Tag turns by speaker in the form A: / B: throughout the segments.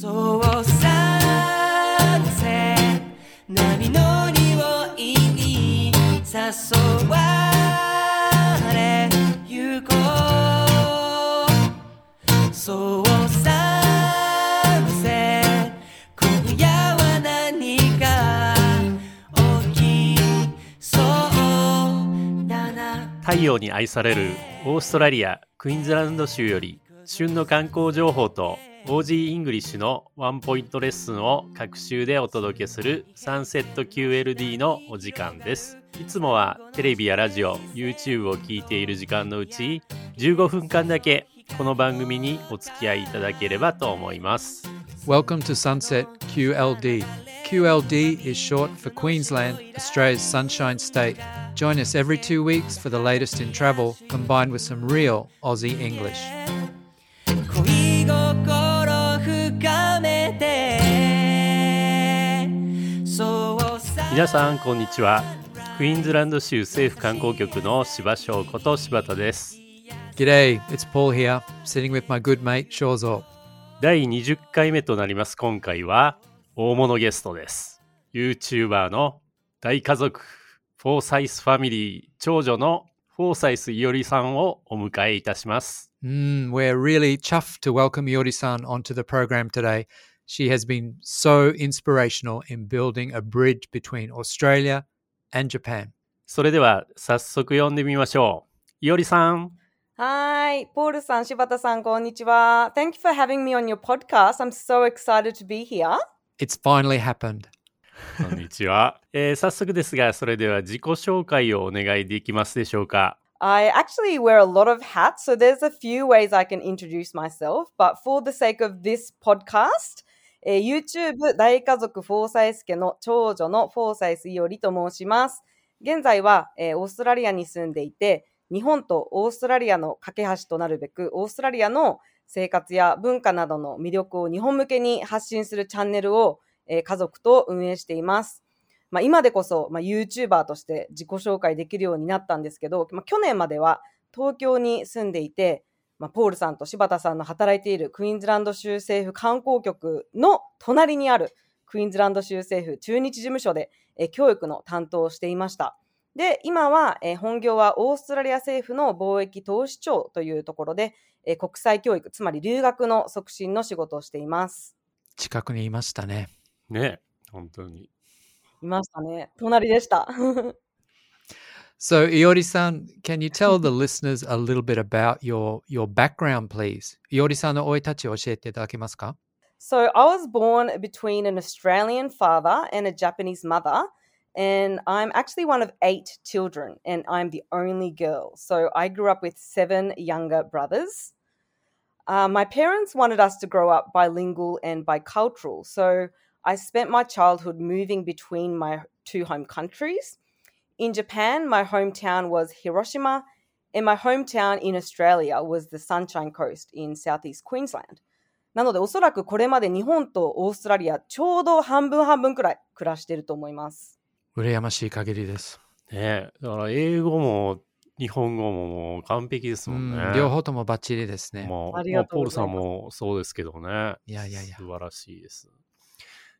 A: そうさせ波乗りを意に誘われゆこうそうさせ今夜は何か起きそうだな
B: 太陽に愛されるオーストラリアクイーンズランド州より旬の観光情報と OG イングリッシュのワンポイントレッスンを各週でお届けするサンセット QLD のお時間ですいつもはテレビやラジオ YouTube を聞いている時間のうち15分間だけこの番組にお付き合いいただければと思います
C: Welcome to Sunset QLD. QLD is short for Queensland, Australia's sunshine state. Join us every two weeks for the latest in travel, combined with some real Aussie English.
B: 皆さんこんにちはクイーンズランド州政府観光局の柴翔こと柴田です
C: G'day, it's Paul here, sitting with my good mate Shawzo.
B: 第20回目となります今回は大物ゲストです YouTuber の大家族フォーサイスファミリー長女のフォーサイスいおりさんをお迎えいたします
C: Mm, we're really chuffed to welcome Yori-san onto the program today. She has been so inspirational in building a bridge between Australia and Japan.
B: それでは早速読んでみましょう。いおりさん。
D: はい。ポールさん、柴田さん、こんにちは。Thank you for having me on your podcast. I'm so excited to be here.
C: It's finally happened.
B: こんにちは、えー。早速ですが、それでは自己紹介をお願いできますでしょうか。
D: I eh, actually wear a lot of hats, so there's a few ways I can introduce myself, but for the sake of this podcast, えー YouTube 大家族フォーサイス家の長女のフォーサイスイオリと申します。現在は、えーオーストラリアに住んでいて、日本とオーストラリアの架け橋となるべく、オーストラリアの生活や文化などの魅力を日本向けに発信するチャンネルを、えー家族と運営しています。まあ、今でこそ、まあ、YouTuber として自己紹介できるようになったんですけど、まあ、去年までは東京に住んでいて、まあ、ポールさんと柴田さんの働いているクイーンズランド州政府観光局の隣にあるクイーンズランド州政府中日事務所で、えー教育の担当をしていました。で、今は、えー本業はオーストラリア政府の貿易投資庁というところで、えー国際教育、つまり留学の促進の仕事をしています。
C: 近くにいましたね。
B: ね本当に
D: いましたね。隣でした。
C: So Iori-san, can you tell the listeners a little bit about your your background, please? Iori-san no oitachi oshiete itadakemasu ka?
D: So I was born between an Australian father and a Japanese mother, and I'm actually one of eight children, and I'm the only girl. So I grew up with seven younger brothers. Uh, my parents wanted us to grow up bilingual and bicultural, so I spent my childhood moving between my two home countries In Japan, my hometown was Hiroshima, and my hometown in Australia was the Sunshine Coast in southeast Queensland. なのでおそらくこれまで日本とオーストラリアちょうど半分半分くらい暮らしてると思います。
C: 羨ましい限りです。
B: ねだから英語も日本語ももう完璧です
C: う
B: もんね。
C: ん、両方ともバッチリですね。
B: もう
D: ありがとう
B: もうポールさんもそうですけどね。
C: いやいやいや
B: 素晴らしいです。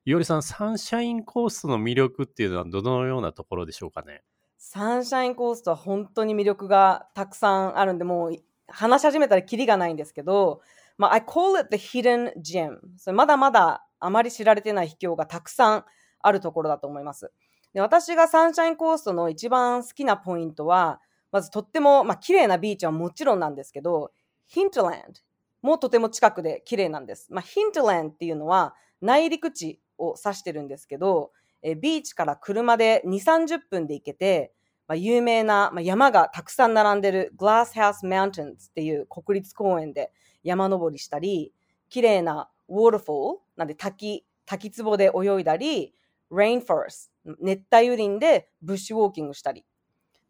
B: いおりさん、サンシャインコーストの魅力っていうのはどのようなところでしょうかね？
D: サンシャインコーストは本当に魅力がたくさんあるんで、もう話し始めたらキリがないんですけど、まあ、I call it the hidden gem. それまだまだあまり知られてない秘境がたくさんあるところだと思います。で私がサンシャインコーストの一番好きなポイントは、まずとっても、まあ、綺麗なビーチはもちろんなんですけど、ヒントランドもとても近くで綺麗なんです。まあ、ヒントランドっていうのは内陸地を指してるんですけど、えビーチから車で2、30分で行けて、まあ、有名な、まあ、山がたくさん並んでる Glass House Mountains っていう国立公園で山登りしたり、綺麗な Waterfall なんで滝、滝壺で泳いだり、Rainforest 熱帯雨林でブッシュウォーキングしたり。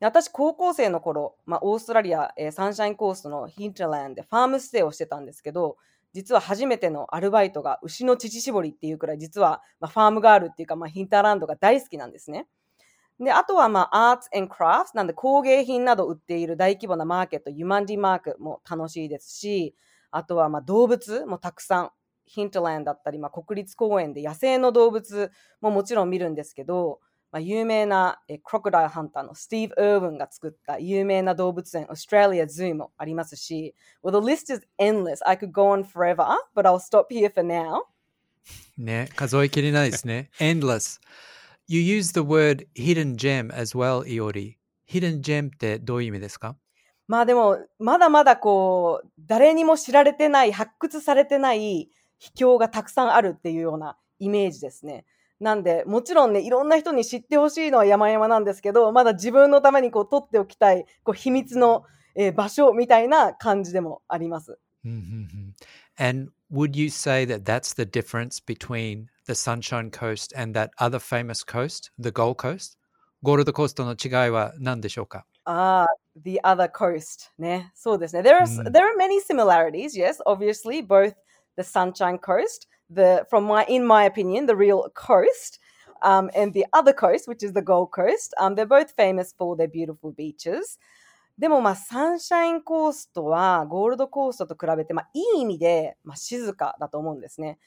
D: 私、高校生の頃、まあ、オーストラリア、えーサンシャインコーストのヒントランでファームステイをしてたんですけど、実は初めてのアルバイトが牛の乳搾りっていうくらい、実は、まあ、 farm girl っていうか、まあ、ヒンターランドが大好きなんですね。で、あとは、まあ、 arts and crafts なんで工芸品など売っている大規模なマーケット、ユマンディマーケットも楽しいですし、あとは、まあ、動物もたくさん、ヒンターランドだったり、まあ、国立公園で野生の動物ももちろん見るんですけど、まあ、有名なえクロコダイルハンターのスティーブ・アーウィンが作った有名な動物園、オーストラリア・ズーもありますし、Well, the list is endless. I could go on forever, but I'll stop here for now.
C: ね、数えきれないですね。endless. You use the word hidden gem as well, Iori. hidden gem ってどういう意味ですか？
D: まあでも、まだまだこう、誰にも知られてない、発掘されてない秘境がたくさんあるっていうようなイメージですね。なんで、もちろんね、いろんな人に知ってほしいのは山々なんですけど、まだ自分のためにこう取っておきたい、こう秘密の、えー場所みたいな感じでもあります。
C: うんうんうん And would you say that that's the difference between the Sunshine Coast and that other famous coast, the Gold Coast? ゴールドコーストの違いは何でしょうか
D: ああ、the other coast ね。そうですね。There are,
C: うん
D: there are many similarities, yes, obviously, both the Sunshine Coast, the, from my, in my opinion, the real coast, um, and the other coast, which is the Gold Coast. Um, they're both famous for their beautiful beaches. でもまあ、サンシャインコーストはゴールドコーストと比べて、まあ、いい意味で、まあ、静かだと思うんですね。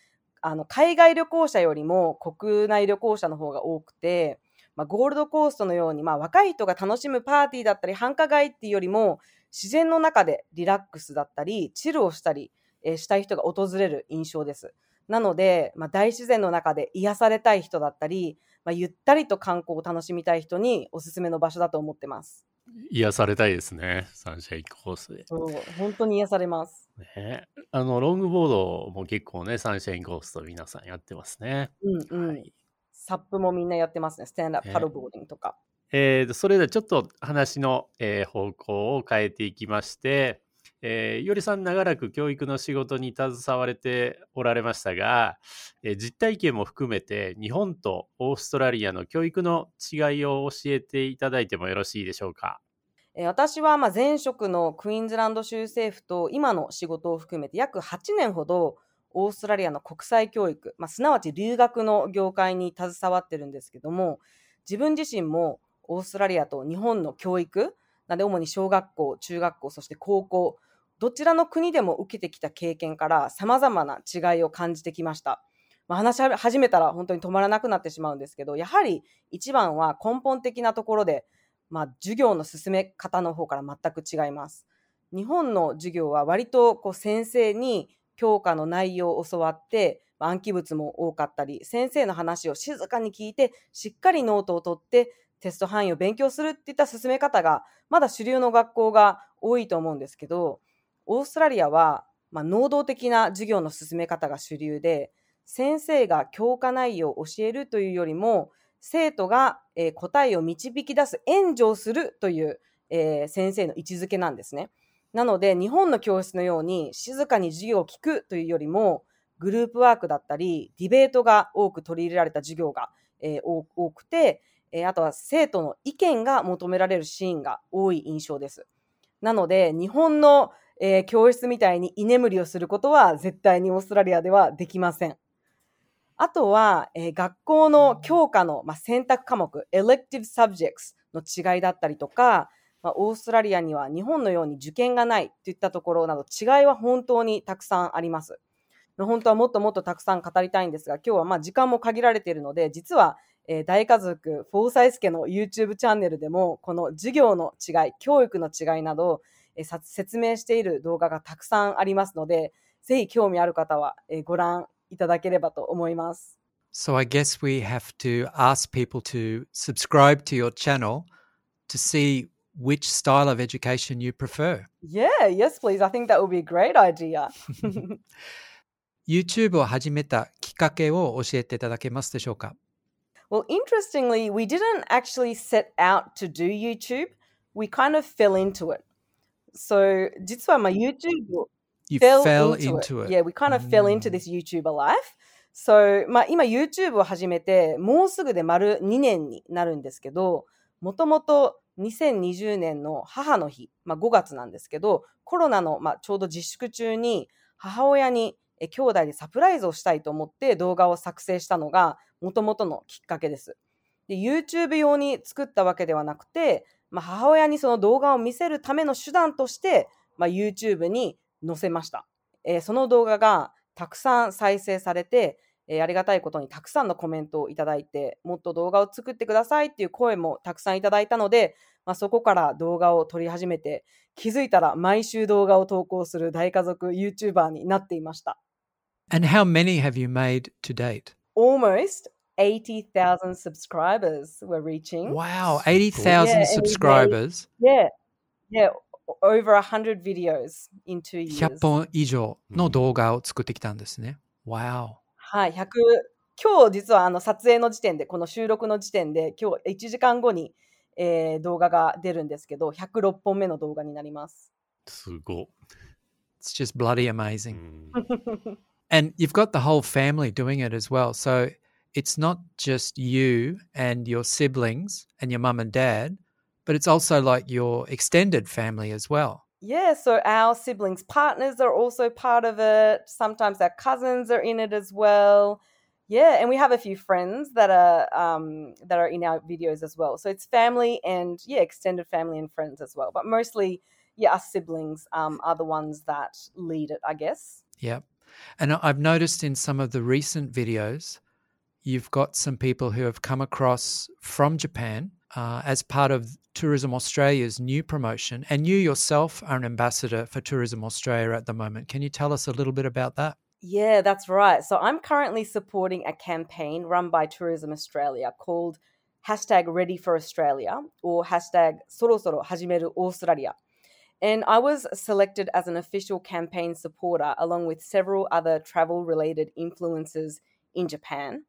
D: あの、海外旅行者よりも国内旅行者の方が多くて、まあ、ゴールドコーストのように、まあ、若い人が楽しむパーティーだったり繁華街っていうよりも自然の中でリラックスだったりチルをしたり、えーしたい人が訪れる印象です。なので、まあ、大自然の中で癒されたい人だったり、まあ、ゆったりと観光を楽しみたい人におすすめの場所だと思ってます。
B: 癒されたいですね。サンシャインコースで。
D: そう本当に癒されます。
B: ね、あの、ロングボードも結構ね、サンシャインコースト皆さんやってますね。
D: うんうん。
B: はい
D: サップもみんなやってますね。スタンダップ
B: ね
D: パドルボーディングとか。
B: えーとそれではちょっと話の、えー方向を変えていきまして、えー、いおりさん長らく教育の仕事に携われておられましたが、えー実体験も含めて日本とオーストラリアの教育の違いを教えていただいてもよろしいでしょうか？
D: 私はまあ前職のクイーンズランド州政府と今の仕事を含めて約8年ほどオーストラリアの国際教育、まあ、すなわち留学の業界に携わってるんですけども自分自身もオーストラリアと日本の教育なんで主に小学校中学校そして高校どちらの国でも受けてきた経験からさまざまな違いを感じてきました。ま、話し始めたら本当に止まらなくなってしまうんですけどやはり一番は根本的なところでまあ、授業の進め方の方から全く違います。日本の授業は割とこう先生に教科の内容を教わって、暗記物も多かったり、先生の話を静かに聞いて、しっかりノートを取って、テスト範囲を勉強するっていった進め方が、まだ主流の学校が多いと思うんですけど、オーストラリアは、まあ、能動的な授業の進め方が主流で、先生が教科内容を教えるというよりも、生徒が、えー答えを導き出す援助をするという、えー先生の位置づけなんですね。なので日本の教室のように静かに授業を聞くというよりもグループワークだったりディベートが多く取り入れられた授業が、えー多くて、えーあとは生徒の意見が求められるシーンが多い印象です。なので日本の、えー教室みたいに居眠りをすることは絶対にオーストラリアではできません。あとは、えー学校の教科の、まあ、選択科目、elective subjects の違いだったりとか、まあ、オーストラリアには日本のように受験がないといったところなど違いは本当にたくさんあります。本当はもっともっとたくさん語りたいんですが、今日はまあ時間も限られているので、実は、えー大家族、フォーサイスケの YouTube チャンネルでも、この授業の違い、教育の違いなど、えーさ説明している動画がたくさんありますので、ぜひ興味ある方は、えーご覧いただければと思います。
C: So I guess we have to ask people to subscribe to your channel to see which style of education you prefer.
D: Yeah, yes, please. I think that would be a great idea.
C: YouTube を始めたきっかけを教えていただけますでしょうか
D: well, interestingly, we didn't actually set out to do YouTube. We kind of fell into it. So, 実はまあ YouTube を
C: You
D: fell,
C: fell
D: into,
C: into
D: it.
C: it.
D: Yeah, we kind of fell into this YouTuber life. So, まあ今 YouTube を始めてもうすぐで丸2年になるんですけど、もともと2020年の母の日、まあ5月なんですけど、コロナのまあちょうど自粛中に母親にえ兄弟でサプライズをしたいと思って動画を作成したのがもともとのきっかけです。で YouTube 用に作ったわけではなくて、まあ、母親にその動画を見せるための手段として、まあ、YouTube に載せました。えーその動画がたくさん再生されて、えーありがたいことにたくさんのコメントをいただいて、もっと動画を作ってくださいっていう声もたくさんいただいたので、まあ、そこから動画を撮り始めて、気づいたら毎週動画を投稿する大家族 YouTuber になっていました。
C: And how many have you made to date?
D: Almost 80,000 subscribers we're reaching.
C: Wow,
D: Yeah,
C: 80,000
D: every day.
C: subscribers.
D: Yeah. Yeah. Over 100 videos in two years.
C: 100本以上の動画を作ってきたんですね。Wow.
D: はい、100今日実はあの撮影の時点で、この収録の時点で、今日1時間後に、えー動画が出るんですけど、106本目の動画になります。
B: すご。
C: It's just bloody
B: う
C: amazing.
B: ん
C: And you've got the whole family doing it as well. So it's not just you and your siblings and your mum and dad, but it's also like your extended family as well.
D: Yeah, so our siblings' partners are also part of it. Sometimes our cousins are in it as well. Yeah, and we have a few friends that are um, that are in our videos as well. So it's family and yeah, extended family and friends as well. But mostly, yeah, us siblings um, are the ones that lead it, I guess.
C: Yep. And I've noticed in some of the recent videos, you've got some people who have come across from Japan uh, as part of Tourism Australia's new promotion. And you yourself are an ambassador for Tourism Australia at the moment. Can you tell us a little bit about that?
D: Yeah, that's right. So I'm currently supporting a campaign run by Tourism Australia called hashtag ready for Australia or hashtag soro hajimeru Australia. And I was selected as an official campaign supporter along with several other travel related influencers in Japan.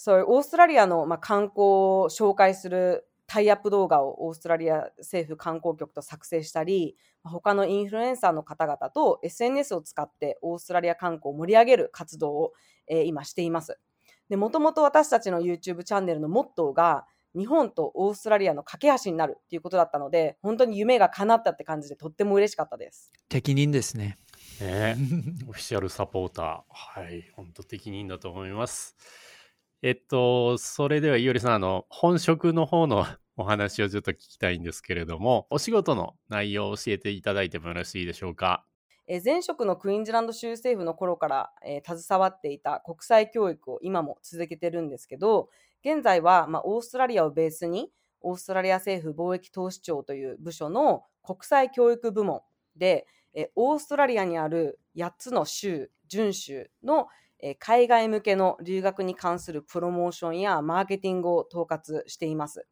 D: So オーストラリアの、まあ、観光を紹介するタイアップ動画をオーストラリア政府観光局と作成したり、他のインフルエンサーの方々と SNS を使ってオーストラリア観光を盛り上げる活動を、えー今しています。で、もともと私たちの YouTube チャンネルのモットーが日本とオーストラリアの架け橋になるっていうことだったので、本当に夢が叶ったって感じでとっても嬉しかったです。
C: 適任ですね。
B: ねオフィシャルサポーター。はい。本当適任だと思います。えっと、それでは、いおりさん、あの、本職の方のお話をちょっと聞きたいんですけれども、お仕事の内容を教えていただいてもよろしいでしょうか？
D: え前職のクイーンズランド州政府の頃から、えー携わっていた国際教育を今も続けてるんですけど、現在は、まあ、オーストラリアをベースに、オーストラリア政府貿易投資庁という部署の国際教育部門で、えーオーストラリアにある8つの州、準州の、えー海外向けの留学に関するプロモーションやマーケティングを統括しています。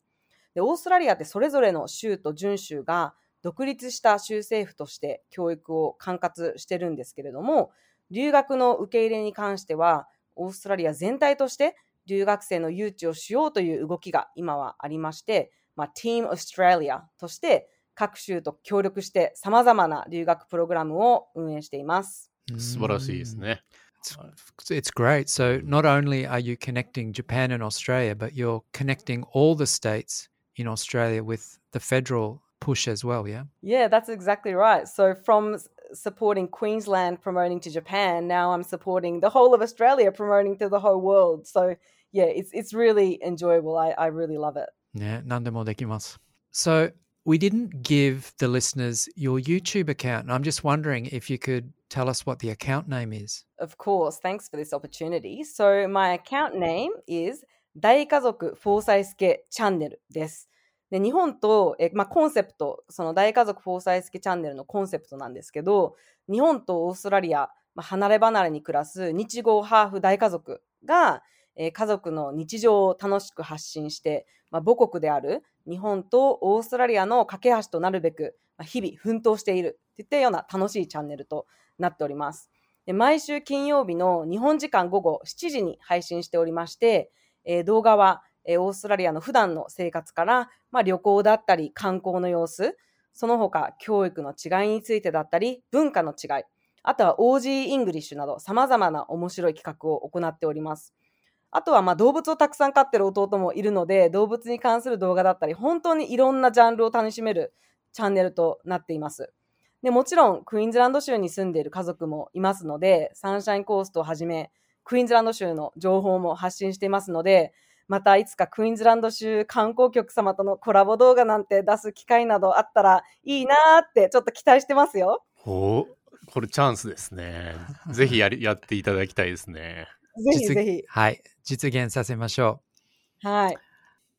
D: でオーストラリアってそれぞれの州と準州が独立した州政府として教育を管轄してるんですけれども、留学の受け入れに関しては、オーストラリア全体として留学生の誘致をしようという動きが今はありまして、まあ、Team Australia として各州と協力して様々な留学プログラムを運営しています。
B: 素晴らしいですね。
C: It's, it's great. So not only are you connecting Japan and Australia, but you're connecting all the states in Australia with the federal push as well, yeah?
D: Yeah, that's exactly right. So from s- supporting Queensland promoting to Japan, now I'm supporting the whole of Australia promoting to the whole world. So yeah, it's it's really enjoyable. I, I really love it.
C: ね、何でもできます。So we didn't give the listeners your YouTube account. And I'm just wondering if you could tell us what the account name is.
D: Of course, thanks for this opportunity. So my account name is 大家族フォーサイスケチャンネルです。で日本と、えまあ、コンセプト、その大家族フォーサイスケチャンネルのコンセプトなんですけど、日本とオーストラリア、まあ、離れ離れに暮らす日豪ハーフ大家族が、え家族の日常を楽しく発信して、まあ、母国である日本とオーストラリアの架け橋となるべく、まあ、日々奮闘しているといったような楽しいチャンネルとなっております。で毎週金曜日の日本時間午後7時に配信しておりまして、えー動画は、えーオーストラリアの普段の生活から、まあ、旅行だったり観光の様子、その他教育の違いについてだったり文化の違い、あとは OG イングリッシュなど様々な面白い企画を行っております。あとはまあ動物をたくさん飼ってる弟もいるので、動物に関する動画だったり、本当にいろんなジャンルを楽しめるチャンネルとなっています。でもちろん、クイーンズランド州に住んでいる家族もいますので、サンシャインコーストをはじめ、クイーンズランド州の情報も発信していますので、またいつかクイーンズランド州観光局様とのコラボ動画なんて出す機会などあったらいいなーってちょっと期待してますよ。
B: おこれチャンスですね。ぜひやりやっていただきたいですね。
D: ぜひぜひ。
C: はい。実現させましょ
D: はい。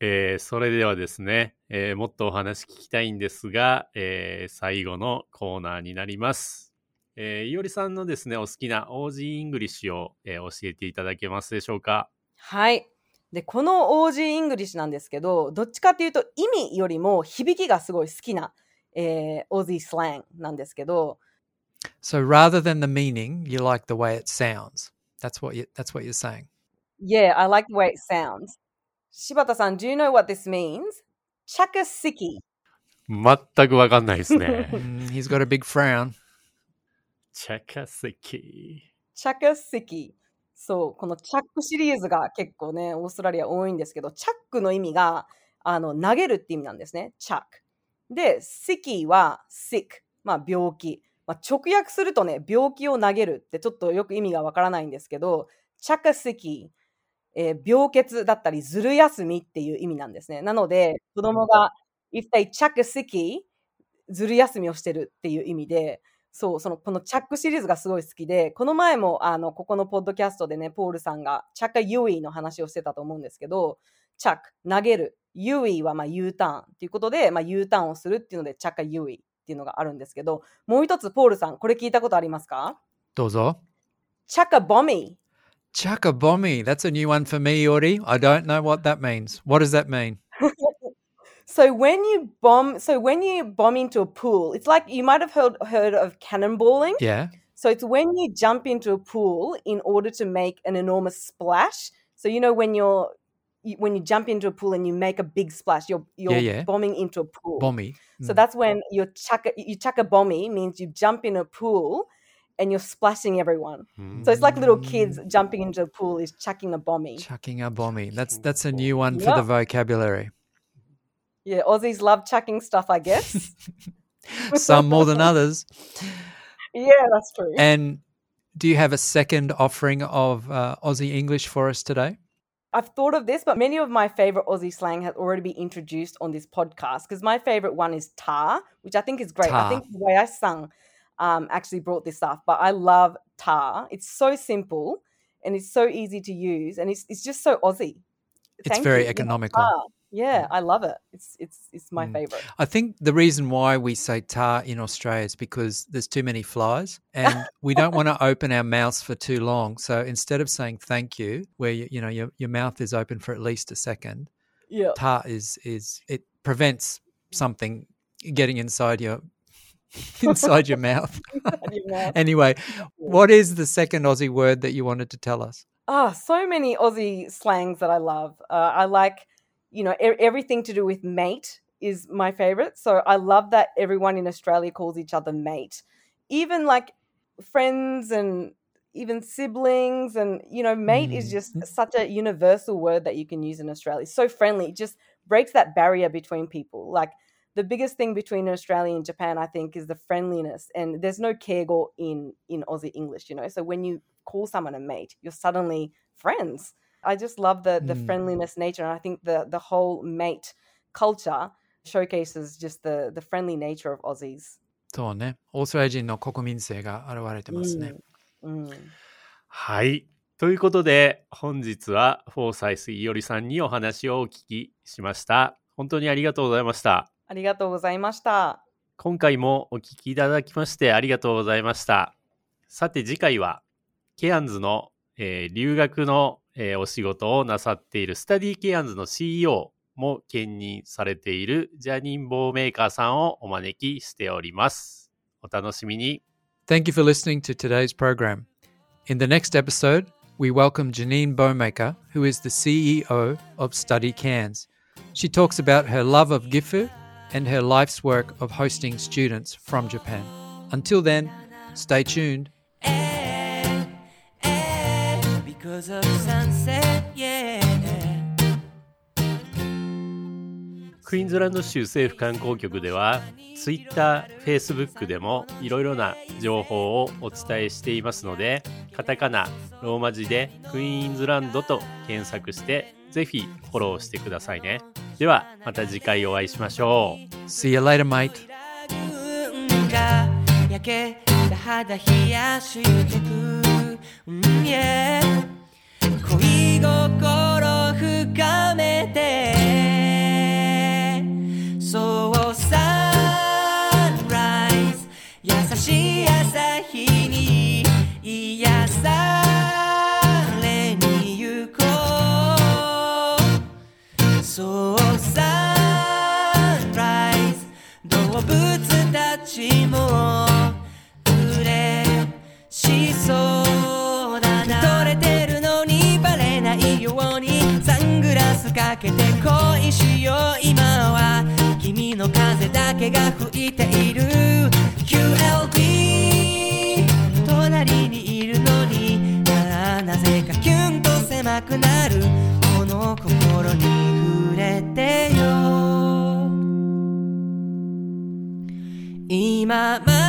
B: えーそれではですね、えーもっとお話聞きたいんですが、えー最後のコーナーになります。えーいおりさんのですね、お好きな Aussie English を、えー教えていただけますでしょうか？
D: はい。で、この Aussie English なんですけど、どっちかっていうと意味よりも響きがすごい好きな、えー、Aussie スラングなんですけど、
C: う。So rather than the meaning, you like the way it sounds. That's what you that's what you're saying.
D: Yeah, I like the way it sounds. 柴田さん、do you know what this means? チャカシキ。
B: 全くわかんないですね。
C: Mm, he's got a big frown.
B: チャカセキ。
D: チャカシキ。そう、このチャックシリーズが結構ね、オーストラリア多いんですけど、チャックの意味が、あの、投げるって意味なんですね。チャック。で、シキは sick。まあ、病気。まあ、直訳するとね、病気を投げるってちょっとよく意味がわからないんですけど、チャカシキ、えー病欠だったり、ずる休みっていう意味なんですね。なので、子供が、if they チャカシキ、ずる休みをしてるっていう意味で、そう、その、このチャックシリーズがすごい好きで、この前も、あの、ここのポッドキャストでね、ポールさんが、チャカユイの話をしてたと思うんですけど、チャック、投げる。ユイは、まあ、U ターンっていうことで、まあ、U ターンをするっていうので、チャカユイっていうのがあるんですけど、もう一つ、ポールさん、これ聞いたことありますか
C: どうぞ。
D: チャッカボミ
C: Chaka bommy. That's a new one for me, Audie. I don't know what that means. What does that mean?
D: So when you bomb, so when you bomb into a pool, it's like you might have heard heard of cannonballing.
C: Yeah.
D: So it's when you jump into a pool in order to make an enormous splash. So you know when you're you, when you jump into a pool and you make a big splash, you're you're
C: Yeah, yeah.
D: bombing into a pool.
C: Bommy.
D: So
C: Mm.
D: that's when you chuck a, you chuck a bomby means you jump in a pool and you're splashing everyone.
B: うん
D: So it's like little kids jumping into a pool is chucking a bomby.
C: Chucking a bommy. That's
B: a
C: that's a new one for the vocabulary.
D: Yeah, Aussies love chucking stuff, I guess.
C: Some more than others.
D: yeah, that's true.
C: And do you have a second offering of uh, Aussie English for us today?
D: I've thought of this, but many of my favorite Aussie slang has already been introduced on this podcast because my favorite one is tar, which I think is great.
C: Tar.
D: I think the way I sung um, actually brought this up, but I love tar. It's so simple and it's so easy to use and it's, it's just so Aussie.
C: It's
D: Thank
C: very
D: you.
C: Economical.
D: tar. Yeah, I love it. It's it's it's my
C: Mm.
D: favorite.
C: I think the reason why we say tar in Australia is because there's too many flies and we don't want to open our mouths for too long. So instead of saying thank you, where you, you know your, your mouth is open for at least a second,
D: Yeah.
C: tar is is it prevents something getting inside your inside your mouth. Anyway, what is the second Aussie word that you wanted to tell us?
D: Ah, so many Aussie slangs that I love. Uh, I like, you know, e- everything to do with mate is my favorite. So I love that everyone in Australia calls each other mate. Even like friends and even siblings and you know mate is mm.
C: just
D: such a universal word that you can use in Australia. It's so friendly. It just breaks that barrier between people. Like the biggest thing between Australia and Japan, I think, is the friendliness. And there's no kego in in Aussie English, you know. So when you call someone a mate, you're suddenly friends. I just love the the
C: Mm.
D: friendliness nature, and I think the the whole mate culture showcases just the the friendly nature of Aussies.
C: そうね。オーストラリア人の国民性が現れてますね。
D: Mm.
B: はい。ということで、本日はフォーサイスいおりさんにお話をお聞きしました。本当にありがとうございました。
D: ありがとうございました。
B: 今回もお聞きいただきましてありがとうございました。さて次回は、ケアンズの、えー留学の、えーお仕事をなさっているスタディケアンズの CEO も兼任されているジャニン・ボーメーカーさんをお招きしております。お楽しみに。
C: Thank you for listening to today's program. In the next episode, we welcome Janine Bowmaker, who is the CEO of Study Cairns. She talks about her love of Gifu and her life's work of hosting students from Japan. Until then, stay tuned.
A: Because of sunset, yeah.
B: クイーンズランド州政府観光局では Twitter、Facebook でもいろいろな情報をお伝えしていますのでカタカナ、ローマ字でクイーンズランドと検索してぜひフォローしてくださいね。ではまた次回お会いしましょう。
C: See you later, mate.
A: 焼けた肌冷やしてく、うん、yeah 恋心。かけて恋しよう。今は君の風だけが吹いている。QLB 隣にいるのに。ああなぜかキュンと狭くなる。この心に触れてよ。今まで